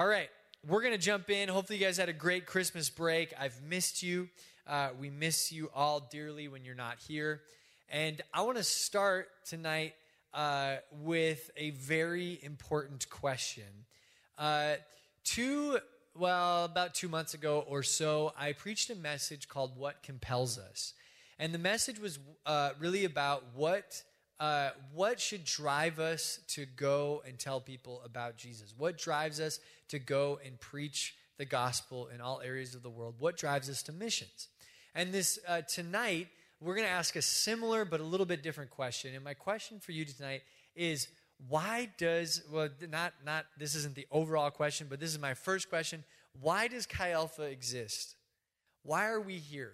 All right, we're going to jump in. Hopefully, you guys had a great Christmas break. I've missed you. Uh, we miss you all dearly when you're not here. And I want to start tonight uh, with a very important question. Uh, two, well, about two months ago or so, I preached a message called What Compels Us. And the message was uh, really about what uh, what should drive us to go and tell people about Jesus? What drives us to go and preach the gospel in all areas of the world? What drives us to missions? And this uh, tonight, we're going to ask a similar but a little bit different question. And my question for you tonight is why does well not not this isn't the overall question, but this is my first question. Why does Chi Alpha exist? Why are we here?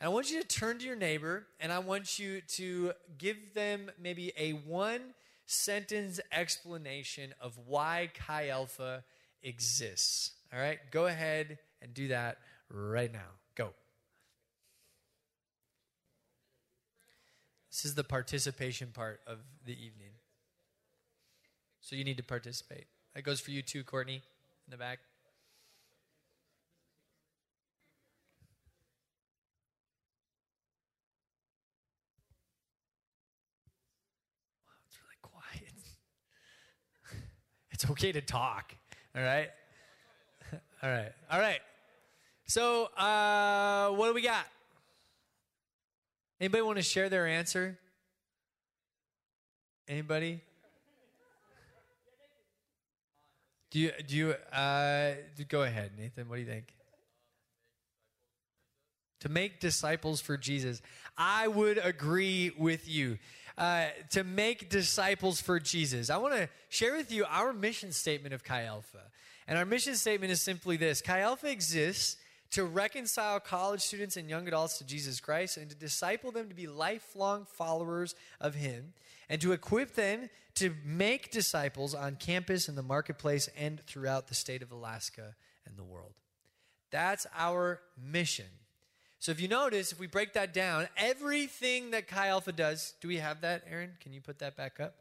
And I want you to turn to your neighbor and I want you to give them maybe a one sentence explanation of why Chi Alpha exists. All right, go ahead and do that right now. Go. This is the participation part of the evening. So you need to participate. That goes for you too, Courtney, in the back. It's okay to talk. All right? All right. All right. So, uh, what do we got? Anybody want to share their answer? Anybody? Do you do you uh go ahead, Nathan? What do you think? To make disciples for Jesus. I would agree with you. Uh, to make disciples for Jesus. I want to share with you our mission statement of Chi Alpha. And our mission statement is simply this Chi Alpha exists to reconcile college students and young adults to Jesus Christ and to disciple them to be lifelong followers of Him and to equip them to make disciples on campus, in the marketplace, and throughout the state of Alaska and the world. That's our mission. So if you notice, if we break that down, everything that Chi Alpha does, do we have that, Aaron? Can you put that back up?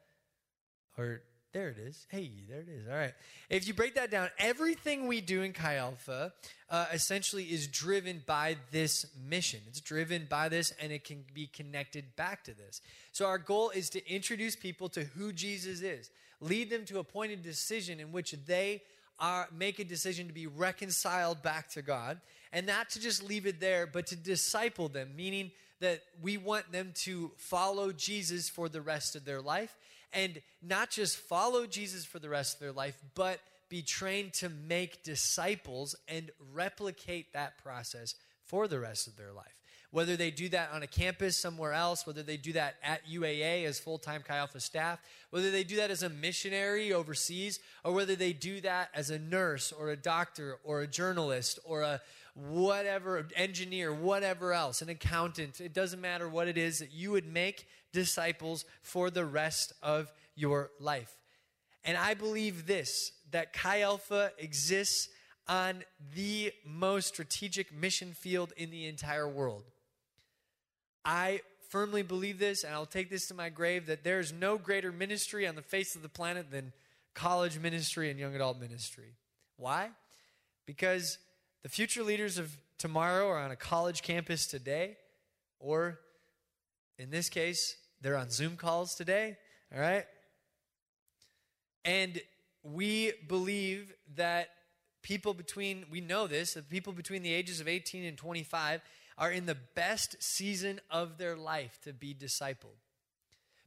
Or there it is. Hey, there it is. All right. If you break that down, everything we do in Chi Alpha uh, essentially is driven by this mission. It's driven by this, and it can be connected back to this. So our goal is to introduce people to who Jesus is, lead them to a point of decision in which they are make a decision to be reconciled back to God and not to just leave it there, but to disciple them, meaning that we want them to follow Jesus for the rest of their life and not just follow Jesus for the rest of their life, but be trained to make disciples and replicate that process for the rest of their life. Whether they do that on a campus somewhere else, whether they do that at UAA as full time Chi Alpha staff, whether they do that as a missionary overseas, or whether they do that as a nurse or a doctor or a journalist or a whatever, engineer, whatever else, an accountant, it doesn't matter what it is, that you would make disciples for the rest of your life. And I believe this that Chi Alpha exists on the most strategic mission field in the entire world. I firmly believe this, and I'll take this to my grave that there is no greater ministry on the face of the planet than college ministry and young adult ministry. Why? Because the future leaders of tomorrow are on a college campus today, or in this case, they're on Zoom calls today, all right? And we believe that people between, we know this, that people between the ages of 18 and 25 are in the best season of their life to be discipled.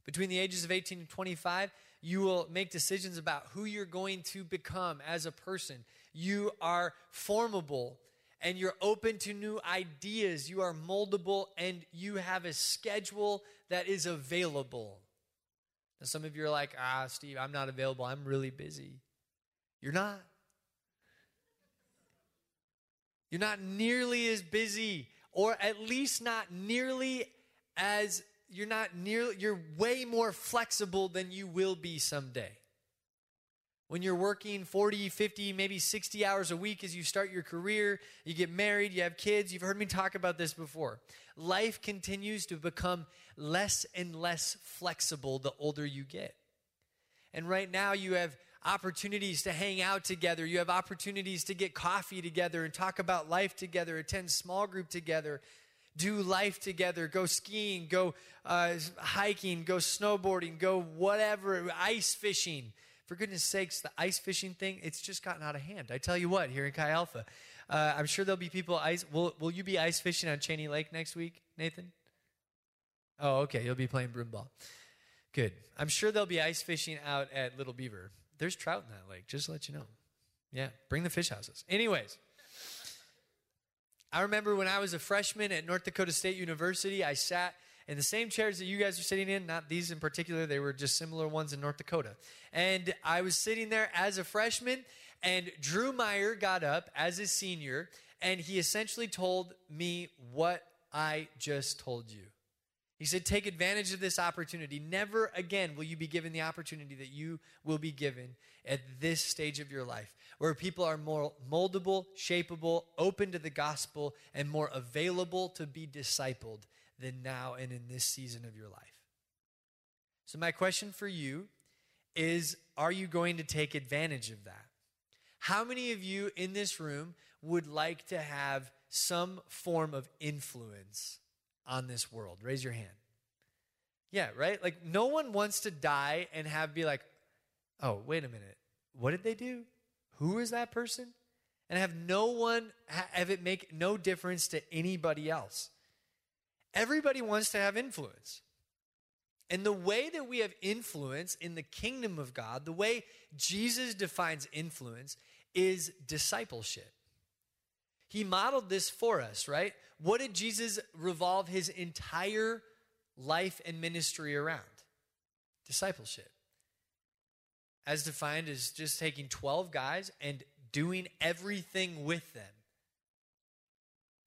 Between the ages of 18 and 25, you will make decisions about who you're going to become as a person you are formable and you're open to new ideas. You are moldable and you have a schedule that is available. Now, some of you are like, ah, Steve, I'm not available. I'm really busy. You're not. You're not nearly as busy, or at least not nearly as, you're not nearly, you're way more flexible than you will be someday when you're working 40, 50, maybe 60 hours a week as you start your career, you get married, you have kids. You've heard me talk about this before. Life continues to become less and less flexible the older you get. And right now, you have opportunities to hang out together. You have opportunities to get coffee together and talk about life together, attend small group together, do life together, go skiing, go uh, hiking, go snowboarding, go whatever, ice fishing. For goodness sakes, the ice fishing thing, it's just gotten out of hand. I tell you what, here in Chi Alpha, uh, I'm sure there'll be people ice. Will, will you be ice fishing on Cheney Lake next week, Nathan? Oh, okay. You'll be playing broom ball. Good. I'm sure there'll be ice fishing out at Little Beaver. There's trout in that lake, just to let you know. Yeah, bring the fish houses. Anyways, I remember when I was a freshman at North Dakota State University, I sat in the same chairs that you guys are sitting in, not these in particular, they were just similar ones in North Dakota. And I was sitting there as a freshman, and Drew Meyer got up as a senior, and he essentially told me what I just told you. He said, Take advantage of this opportunity. Never again will you be given the opportunity that you will be given at this stage of your life, where people are more moldable, shapeable, open to the gospel, and more available to be discipled than now and in this season of your life. So, my question for you is Are you going to take advantage of that? How many of you in this room would like to have some form of influence on this world? Raise your hand. Yeah, right? Like no one wants to die and have be like, "Oh, wait a minute. What did they do? Who is that person?" And have no one have it make no difference to anybody else. Everybody wants to have influence. And the way that we have influence in the kingdom of God, the way Jesus defines influence, is discipleship. He modeled this for us, right? What did Jesus revolve his entire life and ministry around? Discipleship. As defined as just taking 12 guys and doing everything with them.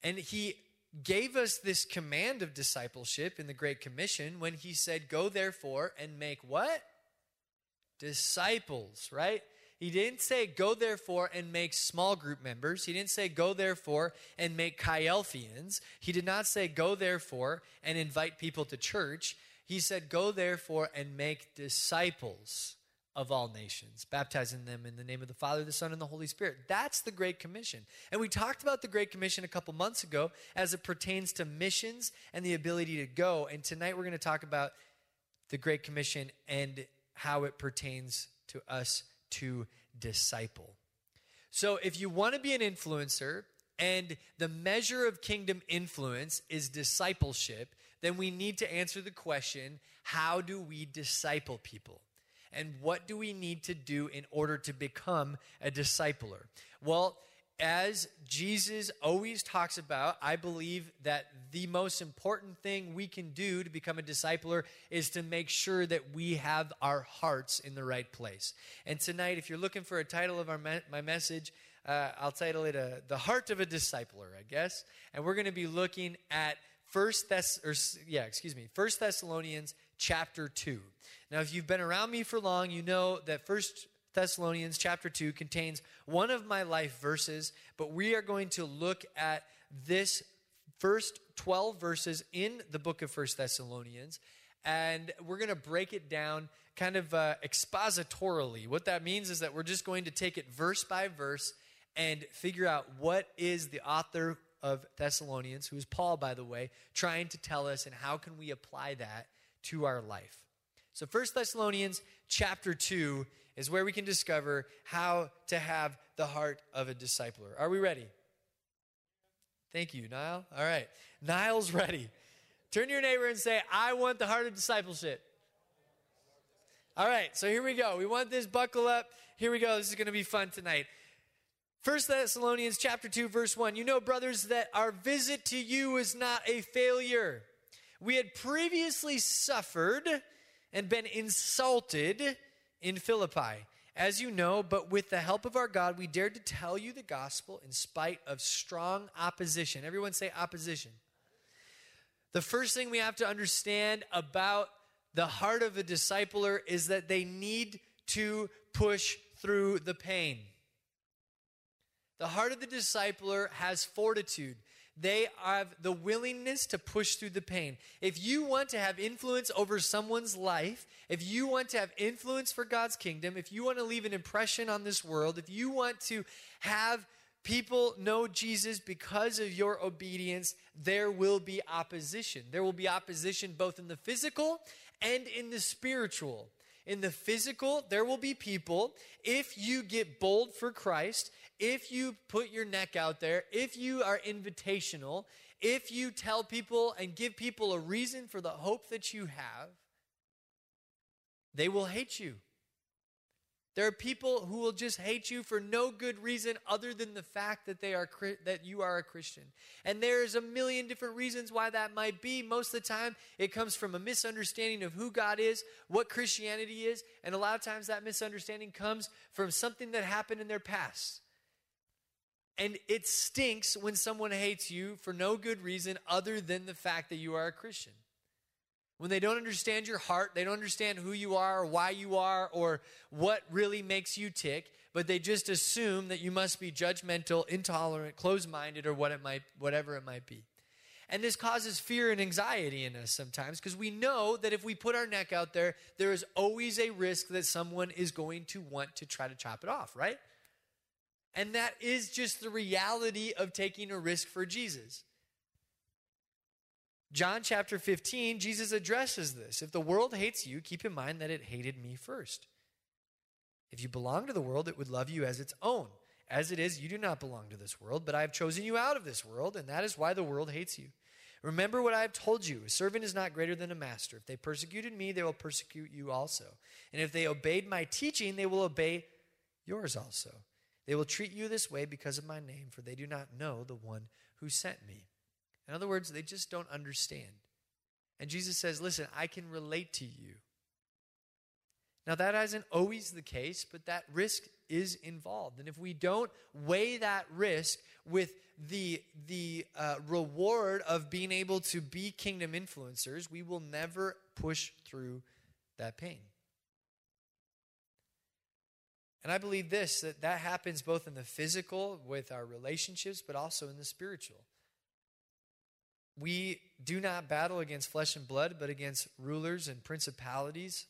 And he gave us this command of discipleship in the Great Commission when he said, Go therefore and make what? Disciples, right? He didn't say, Go therefore and make small group members. He didn't say, Go therefore and make Chielphians. He did not say, Go therefore and invite people to church. He said, Go therefore and make disciples of all nations, baptizing them in the name of the Father, the Son, and the Holy Spirit. That's the Great Commission. And we talked about the Great Commission a couple months ago as it pertains to missions and the ability to go. And tonight we're going to talk about the Great Commission and how it pertains to us to disciple. So, if you want to be an influencer and the measure of kingdom influence is discipleship, then we need to answer the question how do we disciple people? And what do we need to do in order to become a discipler? Well, as Jesus always talks about, I believe that the most important thing we can do to become a discipler is to make sure that we have our hearts in the right place. And tonight, if you're looking for a title of our me- my message, uh, I'll title it uh, "The Heart of a Discipler," I guess. And we're going to be looking at First Thess, or yeah, excuse me, First Thessalonians chapter two. Now, if you've been around me for long, you know that First Thessalonians chapter 2 contains one of my life verses, but we are going to look at this first 12 verses in the book of First Thessalonians, and we're going to break it down kind of uh, expositorily. What that means is that we're just going to take it verse by verse and figure out what is the author of Thessalonians, who is Paul, by the way, trying to tell us, and how can we apply that to our life. So First Thessalonians chapter 2 is where we can discover how to have the heart of a discipler. Are we ready? Thank you, Niall. All right. Niall's ready. Turn your neighbor and say, I want the heart of discipleship. All right, so here we go. We want this buckle up. Here we go. This is going to be fun tonight. First Thessalonians chapter 2 verse 1. You know brothers that our visit to you is not a failure. We had previously suffered and been insulted in Philippi. As you know, but with the help of our God, we dared to tell you the gospel in spite of strong opposition. Everyone say opposition. The first thing we have to understand about the heart of a discipler is that they need to push through the pain. The heart of the discipler has fortitude. They have the willingness to push through the pain. If you want to have influence over someone's life, if you want to have influence for God's kingdom, if you want to leave an impression on this world, if you want to have people know Jesus because of your obedience, there will be opposition. There will be opposition both in the physical and in the spiritual. In the physical, there will be people, if you get bold for Christ, if you put your neck out there, if you are invitational, if you tell people and give people a reason for the hope that you have, they will hate you. There are people who will just hate you for no good reason other than the fact that they are that you are a Christian. And there's a million different reasons why that might be. Most of the time, it comes from a misunderstanding of who God is, what Christianity is, and a lot of times that misunderstanding comes from something that happened in their past. And it stinks when someone hates you for no good reason other than the fact that you are a Christian. When they don't understand your heart, they don't understand who you are, or why you are, or what really makes you tick, but they just assume that you must be judgmental, intolerant, closed-minded, or what it might, whatever it might be. And this causes fear and anxiety in us sometimes because we know that if we put our neck out there, there is always a risk that someone is going to want to try to chop it off, right? And that is just the reality of taking a risk for Jesus. John chapter 15, Jesus addresses this. If the world hates you, keep in mind that it hated me first. If you belong to the world, it would love you as its own. As it is, you do not belong to this world, but I have chosen you out of this world, and that is why the world hates you. Remember what I have told you a servant is not greater than a master. If they persecuted me, they will persecute you also. And if they obeyed my teaching, they will obey yours also. They will treat you this way because of my name, for they do not know the one who sent me. In other words, they just don't understand. And Jesus says, Listen, I can relate to you. Now, that isn't always the case, but that risk is involved. And if we don't weigh that risk with the, the uh, reward of being able to be kingdom influencers, we will never push through that pain. And I believe this that that happens both in the physical with our relationships, but also in the spiritual. We do not battle against flesh and blood, but against rulers and principalities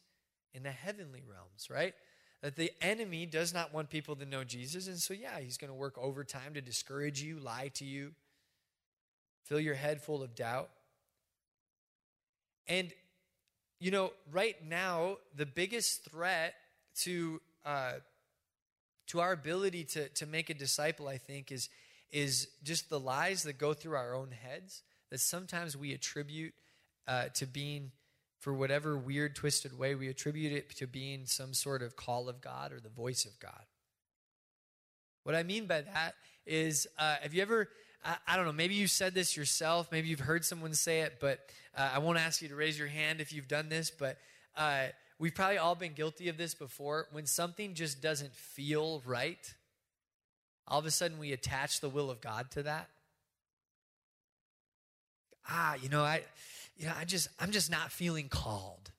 in the heavenly realms, right? That the enemy does not want people to know Jesus. And so, yeah, he's going to work overtime to discourage you, lie to you, fill your head full of doubt. And, you know, right now, the biggest threat to, uh, to our ability to, to make a disciple, I think, is, is just the lies that go through our own heads that sometimes we attribute uh, to being, for whatever weird, twisted way, we attribute it to being some sort of call of God or the voice of God. What I mean by that is, uh, have you ever, I, I, don't know, maybe you've said this yourself, maybe you've heard someone say it, but uh, I won't ask you to raise your hand if you've done this, but uh, we've probably all been guilty of this before. When something just doesn't feel right, all of a sudden we attach the will of God to that ah, you know, I, you know, I just, I'm just not feeling called.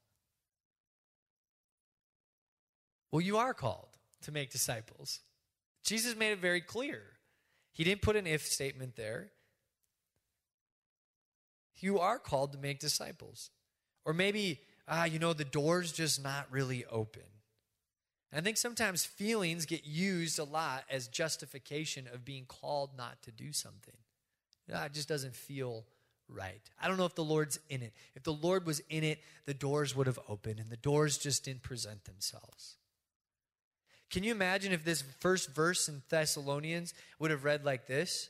Well, you are called to make disciples. Jesus made it very clear. He didn't put an if statement there. You are called to make disciples. Or maybe, ah, you know, the door's just not really open. And I think sometimes feelings get used a lot as justification of being called not to do something. Ah, it just doesn't feel right. I don't know if the Lord's in it. If the Lord was in it, the doors would have opened, and the doors just didn't present themselves. Can you imagine if this first verse in Thessalonians would have read like this?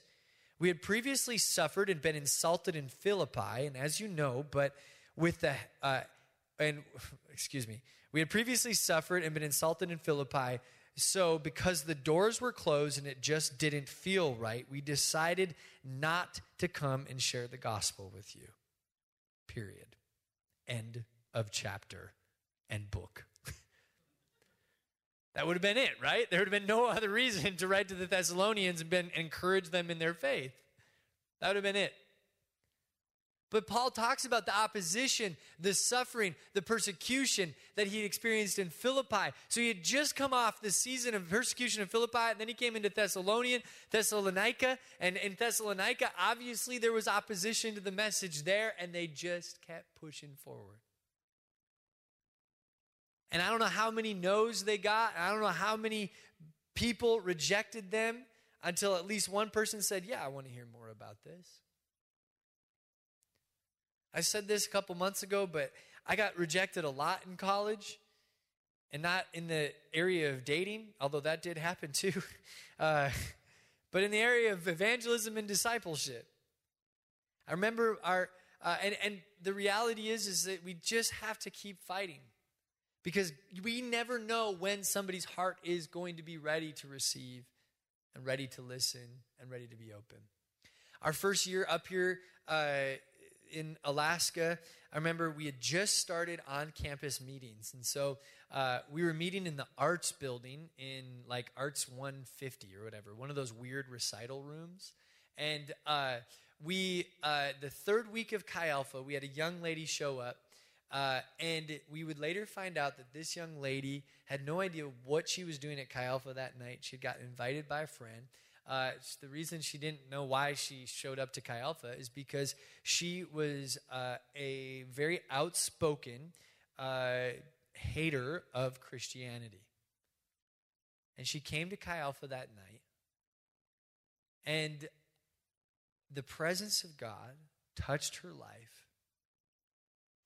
We had previously suffered and been insulted in Philippi, and as you know, but with the, uh, and excuse me, we had previously suffered and been insulted in Philippi so, because the doors were closed and it just didn't feel right, we decided not to come and share the gospel with you. Period. End of chapter and book. that would have been it, right? There would have been no other reason to write to the Thessalonians and been encourage them in their faith. That would have been it. But Paul talks about the opposition, the suffering, the persecution that he experienced in Philippi. So he had just come off the season of persecution in Philippi, and then he came into Thessalonian, Thessalonica, and in Thessalonica, obviously there was opposition to the message there, and they just kept pushing forward. And I don't know how many no's they got. I don't know how many people rejected them until at least one person said, Yeah, I want to hear more about this. I said this a couple months ago, but I got rejected a lot in college and not in the area of dating, although that did happen too, uh, but in the area of evangelism and discipleship. I remember our, uh, and, and the reality is, is that we just have to keep fighting because we never know when somebody's heart is going to be ready to receive and ready to listen and ready to be open. Our first year up here uh, in Alaska, I remember we had just started on campus meetings. And so uh, we were meeting in the arts building in like Arts 150 or whatever, one of those weird recital rooms. And uh, we, uh, the third week of Chi Alpha, we had a young lady show up uh, and we would later find out that this young lady had no idea what she was doing at Chi Alpha that night. She had got invited by a friend. Uh, the reason she didn't know why she showed up to Chi Alpha is because she was uh, a very outspoken uh, hater of Christianity. And she came to Chi Alpha that night, and the presence of God touched her life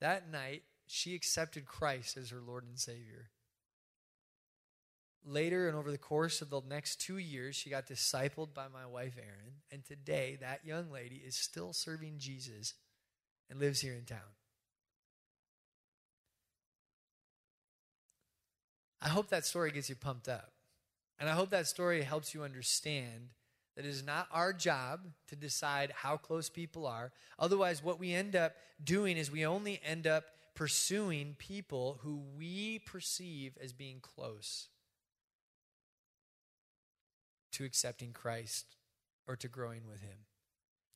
that night, she accepted Christ as her Lord and Savior. Later and over the course of the next two years, she got discipled by my wife, Erin. And today, that young lady is still serving Jesus and lives here in town. I hope that story gets you pumped up. And I hope that story helps you understand that it is not our job to decide how close people are. Otherwise, what we end up doing is we only end up pursuing people who we perceive as being close to accepting Christ or to growing with Him.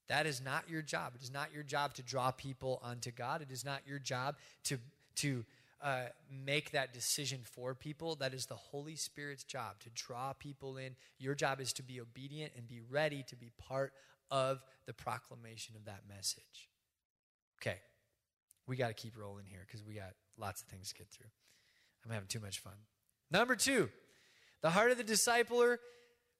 That is not your job. It is not your job to draw people onto God. It is not your job to, to uh, make that decision for people. That is the Holy Spirit's job to draw people in. Your job is to be obedient and be ready to be part of the proclamation of that message. Okay, we got to keep rolling here because we got lots of things to get through. I'm having too much fun. Number two, the heart of the discipler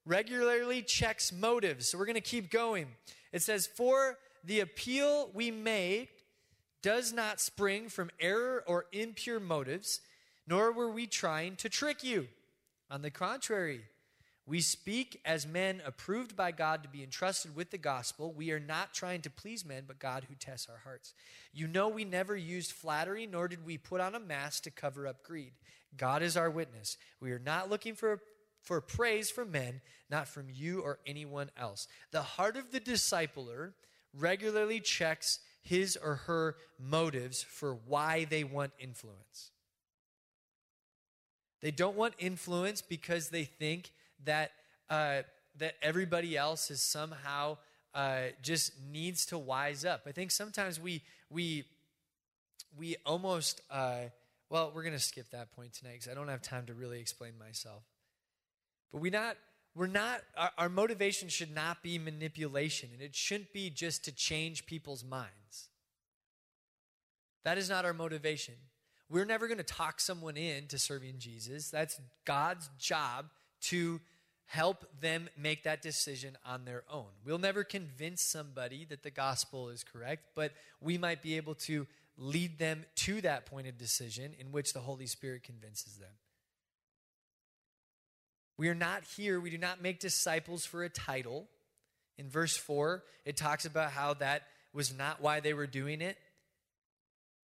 regularly checks motives. So we're going to keep going. It says, For the appeal we made does not spring from error or impure motives, nor were we trying to trick you. On the contrary, we speak as men approved by God to be entrusted with the gospel. We are not trying to please men, but God who tests our hearts. You know, we never used flattery, nor did we put on a mask to cover up greed. God is our witness. We are not looking for, for praise from men, not from you or anyone else. The heart of the discipler regularly checks his or her motives for why they want influence. They don't want influence because they think that uh, that everybody else is somehow uh, just needs to wise up. I think sometimes we we we almost uh, well, we're going to skip that point tonight because I don't have time to really explain myself. But we not we're not our, our motivation should not be manipulation and it shouldn't be just to change people's minds. That is not our motivation. We're never going to talk someone into serving jesus. That's god's job to help them make that decision on their own. We'll never convince somebody that the gospel is correct but we might be able to lead them to that point of decision in which the holy spirit convinces them we are not here, we do not make disciples for a title. In verse 4, it talks about how that was not why they were doing it.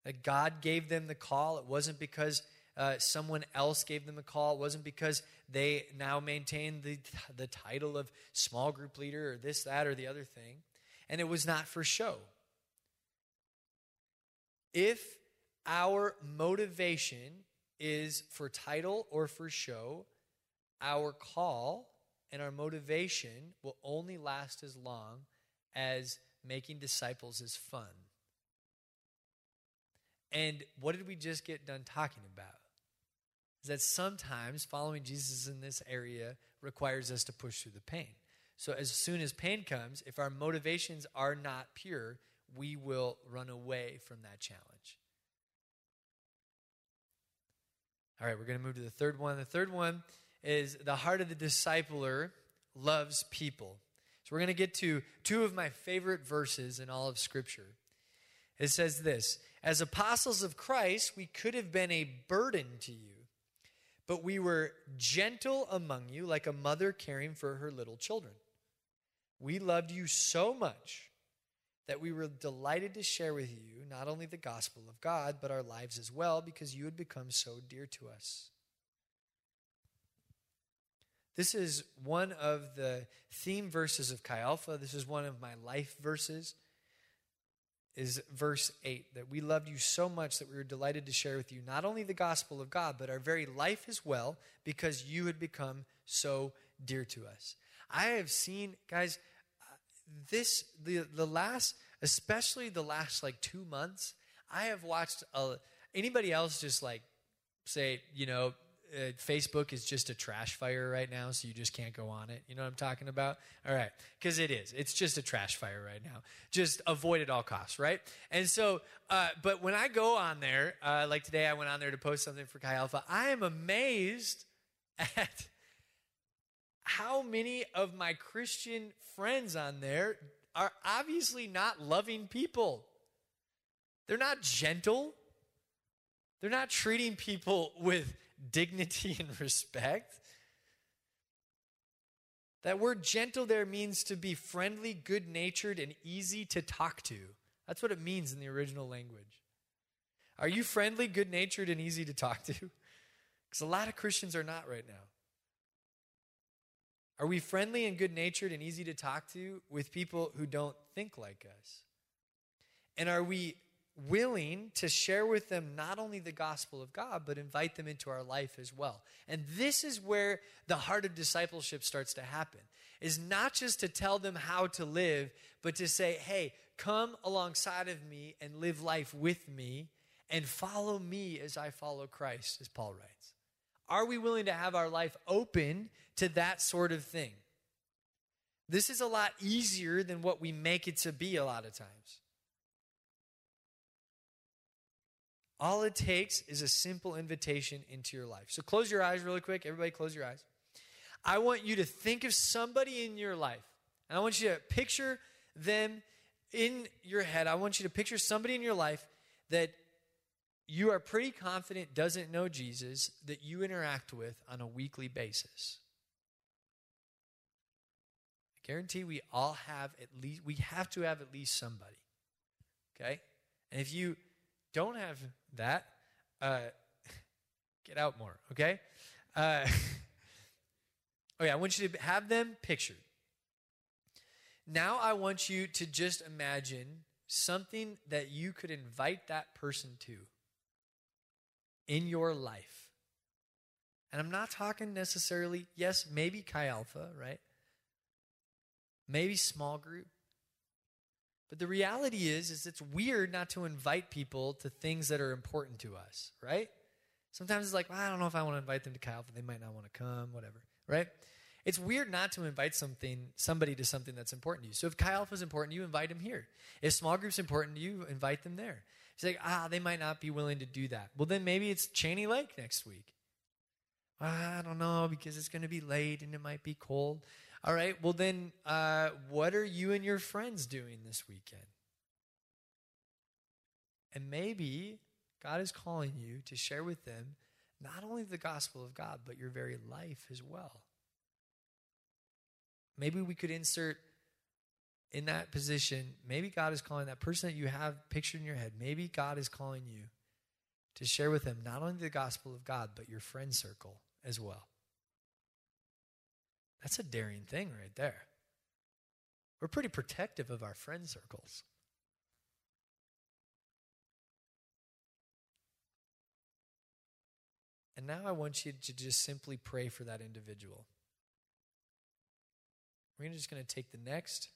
That God gave them the call. It wasn't because uh, someone else gave them the call. It wasn't because they now maintain the, the title of small group leader or this, that, or the other thing. And it was not for show. If our motivation is for title or for show, our call and our motivation will only last as long as making disciples is fun And what did we just get done talking about? Is that sometimes following Jesus in this area requires us to push through the pain. So, as soon as pain comes, if our motivations are not pure, we will run away from that challenge. All right, we're going to move to the third one. The third one is the heart of the discipler loves people. So, we're going to get to two of my favorite verses in all of Scripture. It says this As apostles of Christ, we could have been a burden to you but we were gentle among you like a mother caring for her little children. We loved you so much that we were delighted to share with you not only the gospel of God, but our lives as well, because you had become so dear to us. This is one of the theme verses of Chi Alpha. This is one of my life verses is verse 8 that we loved you so much that we were delighted to share with you not only the gospel of God, but our very life as well, because you had become so dear to us. I have seen, guys, uh, this, the, the last, especially the last like two months, I have watched a, anybody else just like say, you know, uh, Facebook is just a trash fire right now, so you just can't go on it. You know what I'm talking about? All right, because it is. It's just a trash fire right now. Just avoid at all costs, right? And so, uh, but when I go on there, uh, like today, I went on there to post something for Chi Alpha. I am amazed at how many of my Christian friends on there are obviously not loving people. They're not gentle. They're not treating people with dignity and respect. That word gentle there means to be friendly, good natured, and easy to talk to. That's what it means in the original language. Are you friendly, good natured, and easy to talk to? Because a lot of Christians are not right now. Are we friendly and good natured and easy to talk to with people who don't think like us? And are we willing to share with them not only the gospel of God, but invite them into our life as well. And this is where the heart of discipleship starts to happen. Is not just to tell them how to live, but to say, hey, come alongside of me and live life with me and follow me as I follow Christ, as Paul writes. Are we willing to have our life open to that sort of thing? This is a lot easier than what we make it to be a lot of times. All it takes is a simple invitation into your life. So close your eyes really quick. Everybody, close your eyes. I want you to think of somebody in your life, and I want you to picture them in your head. I want you to picture somebody in your life that you are pretty confident doesn't know Jesus that you interact with on a weekly basis. I guarantee we all have at least, we have to have at least somebody. Okay? And if you don't have that, uh, get out more, okay? Uh, okay, I want you to have them pictured. Now I want you to just imagine something that you could invite that person to in your life. And I'm not talking necessarily, yes, maybe Chi Alpha, right? Maybe small group. But the reality is, is it's weird not to invite people to things that are important to us, right? Sometimes it's like, well, I don't know if I want to invite them to Kyle, but they might not want to come, whatever, right? It's weird not to invite something, somebody to something that's important to you. So if Chi Alpha is important, to you invite him here. If small group's important to you, invite them there. It's like, ah, they might not be willing to do that. Well, then maybe it's Cheney Lake next week. I don't know because it's going to be late and it might be cold. All right, well, then, uh, what are you and your friends doing this weekend? And maybe God is calling you to share with them not only the gospel of God, but your very life as well. Maybe we could insert in that position, maybe God is calling that person that you have pictured in your head, maybe God is calling you to share with them not only the gospel of God, but your friend circle as well. That's a daring thing right there. We're pretty protective of our friend circles. And now I want you to just simply pray for that individual. We're just going to take the next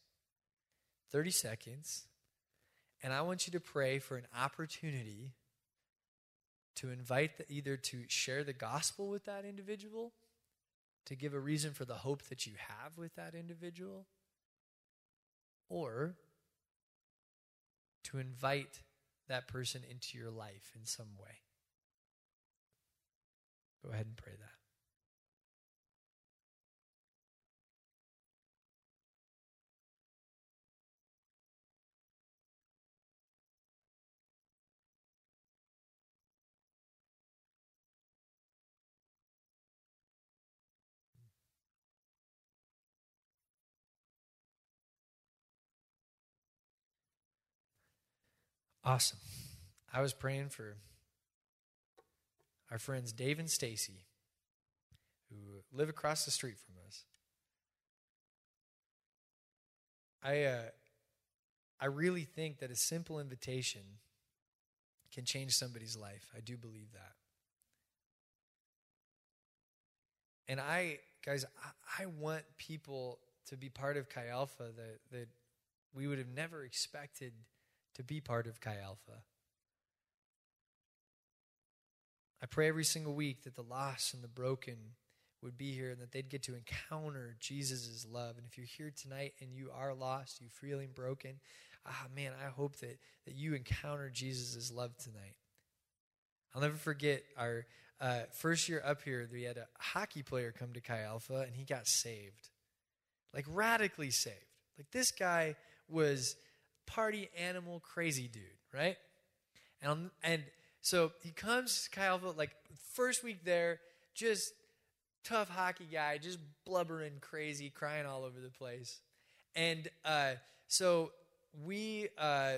30 seconds, and I want you to pray for an opportunity to invite the, either to share the gospel with that individual, to give a reason for the hope that you have with that individual, or to invite that person into your life in some way. Go ahead and pray that. Awesome. I was praying for our friends Dave and Stacy, who live across the street from us. I, uh, I really think that a simple invitation can change somebody's life. I do believe that. And I, guys, I, I want people to be part of Chi Alpha that, that we would have never expected to be part of Chi Alpha. I pray every single week that the lost and the broken would be here and that they'd get to encounter Jesus' love. And if you're here tonight and you are lost, you feeling broken, ah man, I hope that, that you encounter Jesus' love tonight. I'll never forget our uh, first year up here, we had a hockey player come to Chi Alpha and he got saved. Like radically saved. Like this guy was party animal crazy dude, right? And and so he comes to like first week there, just tough hockey guy, just blubbering crazy, crying all over the place. And uh, so we, uh,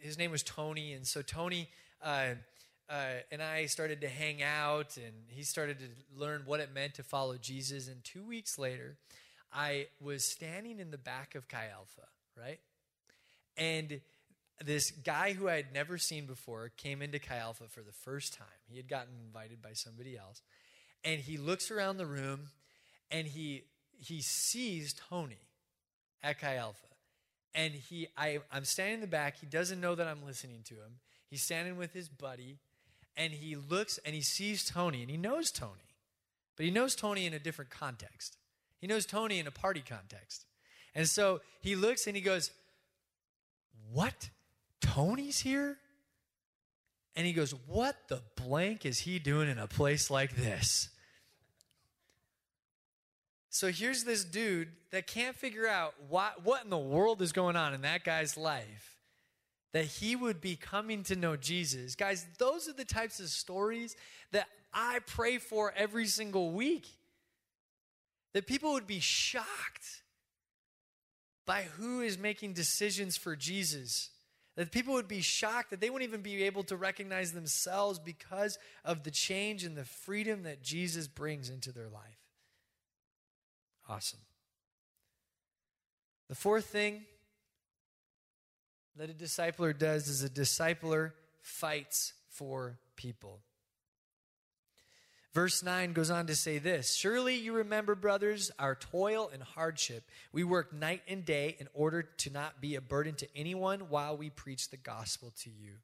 his name was Tony, and so Tony uh, uh, and I started to hang out, and he started to learn what it meant to follow Jesus. And two weeks later, I was standing in the back of Chi Alpha, right? And this guy who I had never seen before came into Chi Alpha for the first time. He had gotten invited by somebody else. And he looks around the room and he he sees Tony at Chi Alpha. And he I, I'm standing in the back. He doesn't know that I'm listening to him. He's standing with his buddy, and he looks and he sees Tony, and he knows Tony. But he knows Tony in a different context. He knows Tony in a party context. And so he looks and he goes, What? Tony's here? And he goes, What the blank is he doing in a place like this? So here's this dude that can't figure out what, what in the world is going on in that guy's life that he would be coming to know Jesus. Guys, those are the types of stories that I pray for every single week. That people would be shocked by who is making decisions for Jesus. That people would be shocked that they wouldn't even be able to recognize themselves because of the change and the freedom that Jesus brings into their life. Awesome. The fourth thing that a discipler does is a discipler fights for people. Verse 9 goes on to say this Surely you remember, brothers, our toil and hardship. We work night and day in order to not be a burden to anyone while we preach the gospel to you.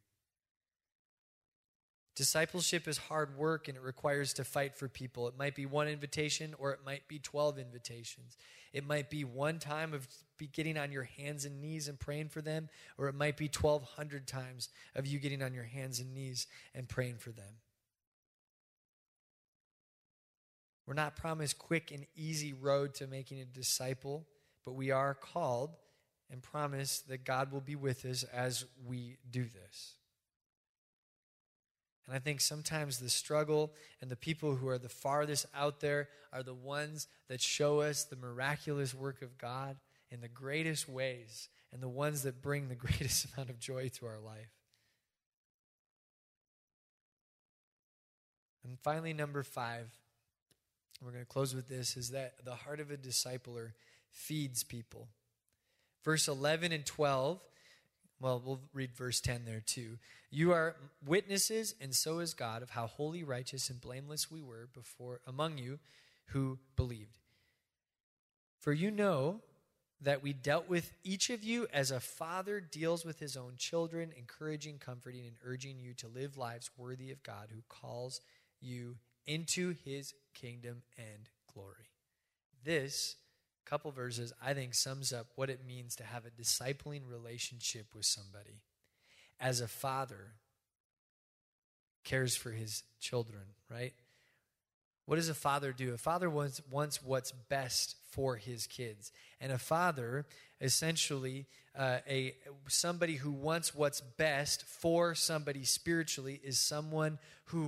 Discipleship is hard work and it requires to fight for people. It might be one invitation or it might be 12 invitations. It might be one time of getting on your hands and knees and praying for them, or it might be 1,200 times of you getting on your hands and knees and praying for them. We're not promised quick and easy road to making a disciple, but we are called and promised that God will be with us as we do this. And I think sometimes the struggle and the people who are the farthest out there are the ones that show us the miraculous work of God in the greatest ways and the ones that bring the greatest amount of joy to our life. And finally, number five, we're going to close with this, is that the heart of a discipler feeds people. Verse 11 and 12 well, we'll read verse 10 there too. You are witnesses, and so is God, of how holy, righteous, and blameless we were before among you who believed. For you know that we dealt with each of you as a father deals with his own children, encouraging, comforting, and urging you to live lives worthy of God who calls you into his kingdom and glory. This couple verses, I think, sums up what it means to have a discipling relationship with somebody. As a father cares for his children, right? What does a father do? A father wants, wants what's best for his kids. And a father, essentially, uh, a somebody who wants what's best for somebody spiritually, is someone who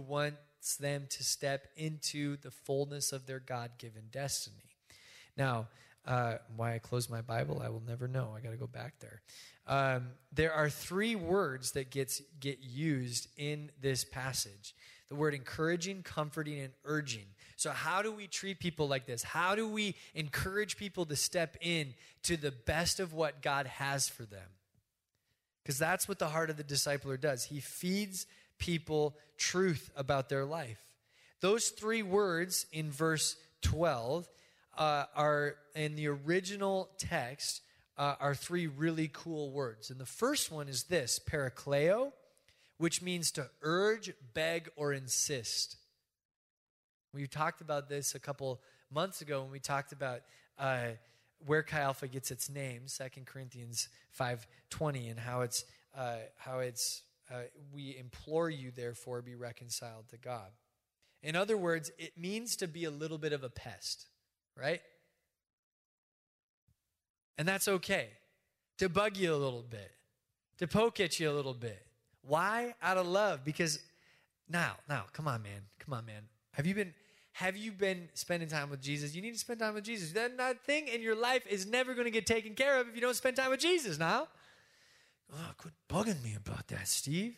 them to step into the fullness of their God given destiny. Now, uh, why I closed my Bible, I will never know. I got to go back there. Um, there are three words that gets get used in this passage the word encouraging, comforting, and urging. So, how do we treat people like this? How do we encourage people to step in to the best of what God has for them? Because that's what the heart of the discipler does. He feeds people truth about their life. Those three words in verse 12 uh, are in the original text uh, are three really cool words. And the first one is this parakleo, which means to urge, beg, or insist. We talked about this a couple months ago when we talked about uh, where Chi Alpha gets its name, 2 Corinthians 5.20, and how it's, uh, how it's uh, we implore you, therefore, be reconciled to God. In other words, it means to be a little bit of a pest, right? And that's okay. To bug you a little bit, to poke at you a little bit. Why? Out of love. Because now, now, come on, man. Come on, man. Have you been have you been spending time with Jesus? You need to spend time with Jesus. That, that thing in your life is never going to get taken care of if you don't spend time with Jesus now. Oh, quit bugging me about that, Steve.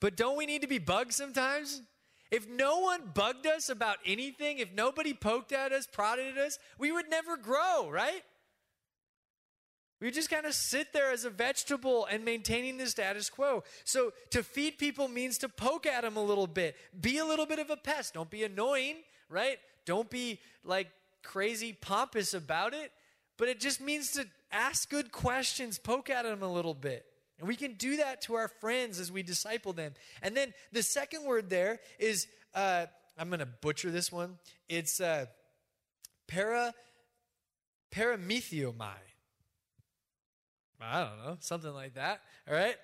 But don't we need to be bugged sometimes? If no one bugged us about anything, if nobody poked at us, prodded at us, we would never grow, right? We just kind of sit there as a vegetable and maintaining the status quo. So to feed people means to poke at them a little bit, be a little bit of a pest. Don't be annoying, right? Don't be like crazy pompous about it, but it just means to ask good questions, poke at them a little bit. And we can do that to our friends as we disciple them. And then the second word there is, uh, I'm going to butcher this one. It's uh, para, paramethiomai. I don't know, something like that. All right?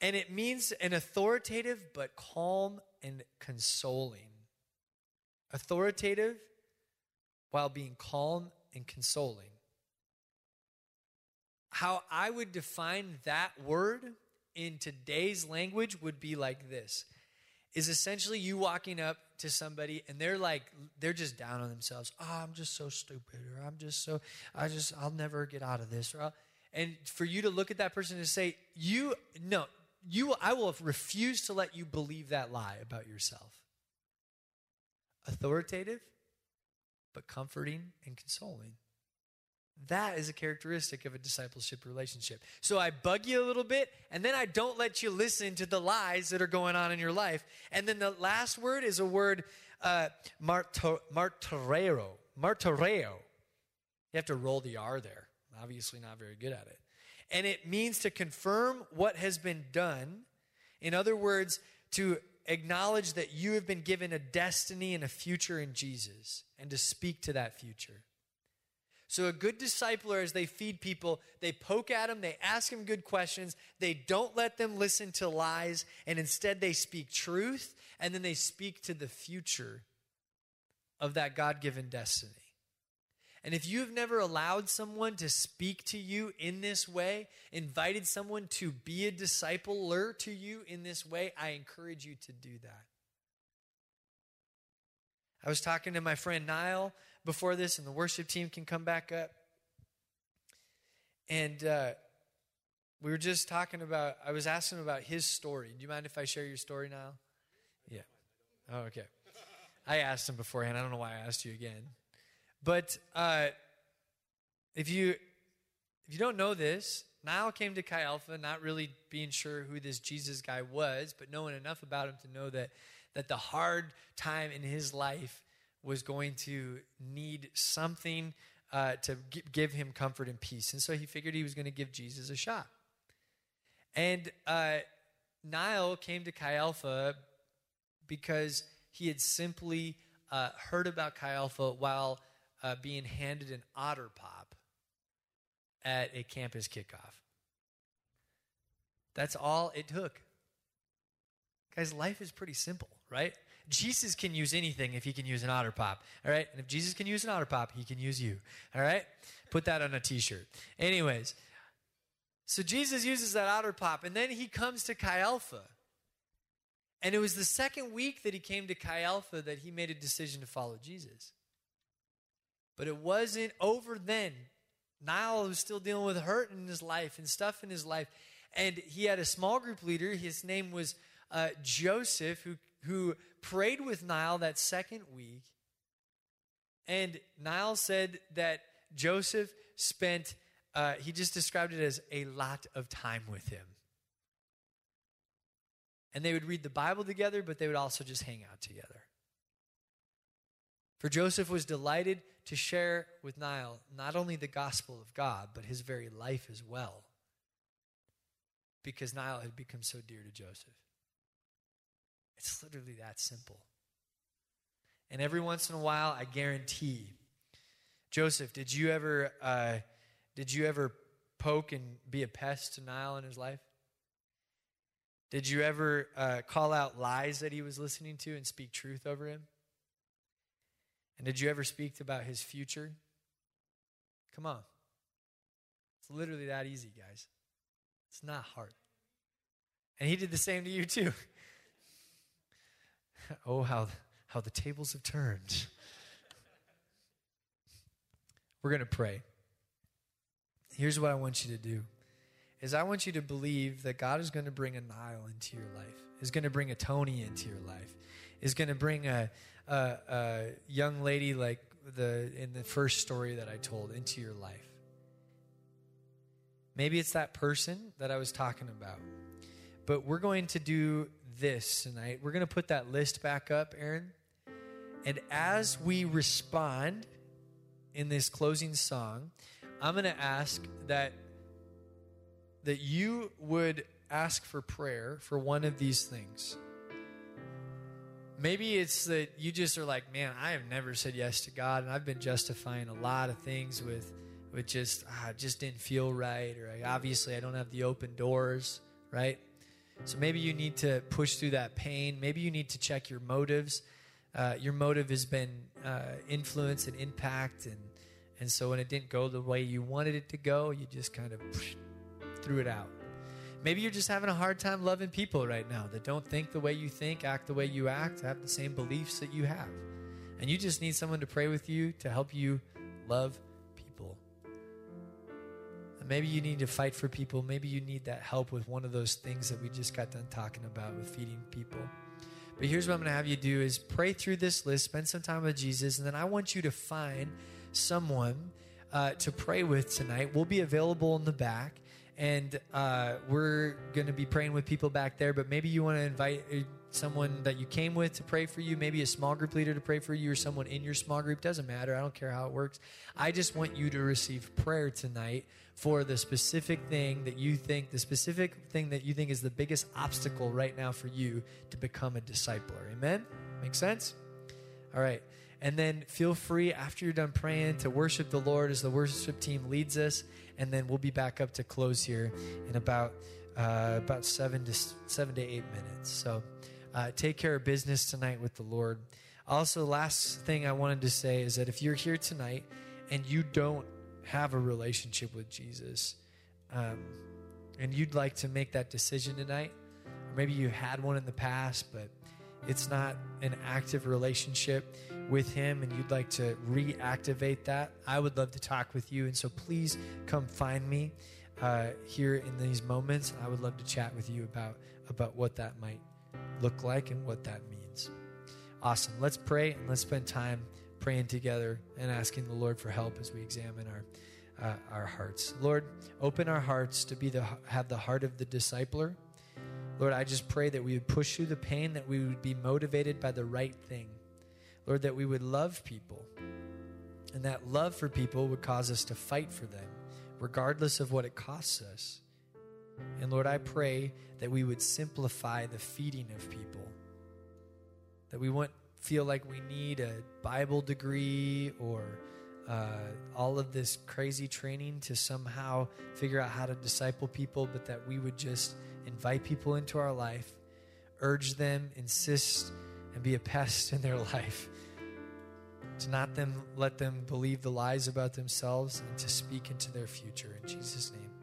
And it means an authoritative but calm and consoling. Authoritative while being calm and consoling. How I would define that word in today's language would be like this is essentially you walking up to somebody and they're like they're just down on themselves oh i'm just so stupid or i'm just so i just i'll never get out of this or and for you to look at that person and say, "You no, you I will refuse to let you believe that lie about yourself." Authoritative, but comforting and consoling. That is a characteristic of a discipleship relationship. So I bug you a little bit, and then I don't let you listen to the lies that are going on in your life. And then the last word is a word, uh, martoreo. Martoreo. You have to roll the R there obviously not very good at it. And it means to confirm what has been done. In other words, to acknowledge that you have been given a destiny and a future in Jesus and to speak to that future. So, a good discipler, as they feed people, they poke at them, they ask them good questions, they don't let them listen to lies, and instead they speak truth, and then they speak to the future of that God given destiny. And if you've never allowed someone to speak to you in this way, invited someone to be a discipler to you in this way, I encourage you to do that. I was talking to my friend Niall before this, and the worship team can come back up. And uh, we were just talking about, I was asking about his story. Do you mind if I share your story now? Yeah. Oh, okay. I asked him beforehand. I don't know why I asked you again. But uh, if you if you don't know this, Niall came to Chi Alpha not really being sure who this Jesus guy was, but knowing enough about him to know that that the hard time in his life was going to need something uh, to g- give him comfort and peace. And so he figured he was going to give Jesus a shot. And uh, Niall came to Chi Alpha because he had simply uh, heard about Chi Alpha while uh, being handed an otter pop at a campus kickoff. That's all it took. Guys, life is pretty simple, right? Jesus can use anything if he can use an otter pop, all right? And if Jesus can use an otter pop, he can use you, all right? Put that on a t shirt. Anyways, so Jesus uses that otter pop, and then he comes to Chi Alpha. And it was the second week that he came to Chi Alpha that he made a decision to follow Jesus. But it wasn't over then. Niall was still dealing with hurt in his life and stuff in his life. And he had a small group leader. His name was uh, Joseph, who, who prayed with Niall that second week. And Niall said that Joseph spent, uh, he just described it as a lot of time with him. And they would read the Bible together, but they would also just hang out together. For Joseph was delighted to share with Niall not only the gospel of God, but his very life as well, because Niall had become so dear to Joseph. It's literally that simple. And every once in a while, I guarantee, Joseph, did you ever, uh, did you ever poke and be a pest to Niall in his life? Did you ever uh, call out lies that he was listening to and speak truth over him? And did you ever speak about his future? Come on. It's literally that easy, guys. It's not hard. And he did the same to you, too. oh, how, how the tables have turned. We're going to pray. Here's what I want you to do is I want you to believe that God is going to bring a Niall into your life, is going to bring a Tony into your life, is going to bring a, a, a young lady like the in the first story that I told into your life. Maybe it's that person that I was talking about. But we're going to do this tonight. We're going to put that list back up, Aaron. And as we respond in this closing song, I'm going to ask that that you would ask for prayer for one of these things. Maybe it's that you just are like, man, I have never said yes to God, and I've been justifying a lot of things with, with just, ah, just didn't feel right, or I, obviously I don't have the open doors, right? So maybe you need to push through that pain. Maybe you need to check your motives. Uh, your motive has been uh, influence and impact, and and so when it didn't go the way you wanted it to go, you just kind of threw it out. Maybe you're just having a hard time loving people right now that don't think the way you think, act the way you act, have the same beliefs that you have. And you just need someone to pray with you to help you love maybe you need to fight for people. Maybe you need that help with one of those things that we just got done talking about with feeding people. But here's what I'm going to have you do is pray through this list, spend some time with Jesus, and then I want you to find someone uh, to pray with tonight. We'll be available in the back and uh, we're going to be praying with people back there. But maybe you want to invite uh, someone that you came with to pray for you, maybe a small group leader to pray for you, or someone in your small group. Doesn't matter. I don't care how it works. I just want you to receive prayer tonight for the specific thing that you think, the specific thing that you think is the biggest obstacle right now for you to become a discipler. Amen? Make sense? All right. And then feel free after you're done praying to worship the Lord as the worship team leads us and then we'll be back up to close here in about uh, about seven to seven to eight minutes. So uh, take care of business tonight with the Lord. Also, last thing I wanted to say is that if you're here tonight and you don't have a relationship with Jesus, um, and you'd like to make that decision tonight, or maybe you had one in the past, but it's not an active relationship with Him and you'd like to reactivate that, I would love to talk with you. And so please come find me uh, here in these moments. I would love to chat with you about, about what that might look like and what that means. Awesome. Let's pray and let's spend time praying together and asking the Lord for help as we examine our. Uh, our hearts, Lord, open our hearts to be the have the heart of the discipler. Lord, I just pray that we would push through the pain, that we would be motivated by the right thing. Lord, that we would love people And that love for people would cause us to fight for them, regardless of what it costs us. And Lord, I pray that we would simplify the feeding of people, that we wouldn't feel like we need a Bible degree or uh, all of this crazy training to somehow figure out how to disciple people, but that we would just invite people into our life, urge them, insist, and be a pest in their life. To not them let them believe the lies about themselves and to speak into their future. In Jesus' name.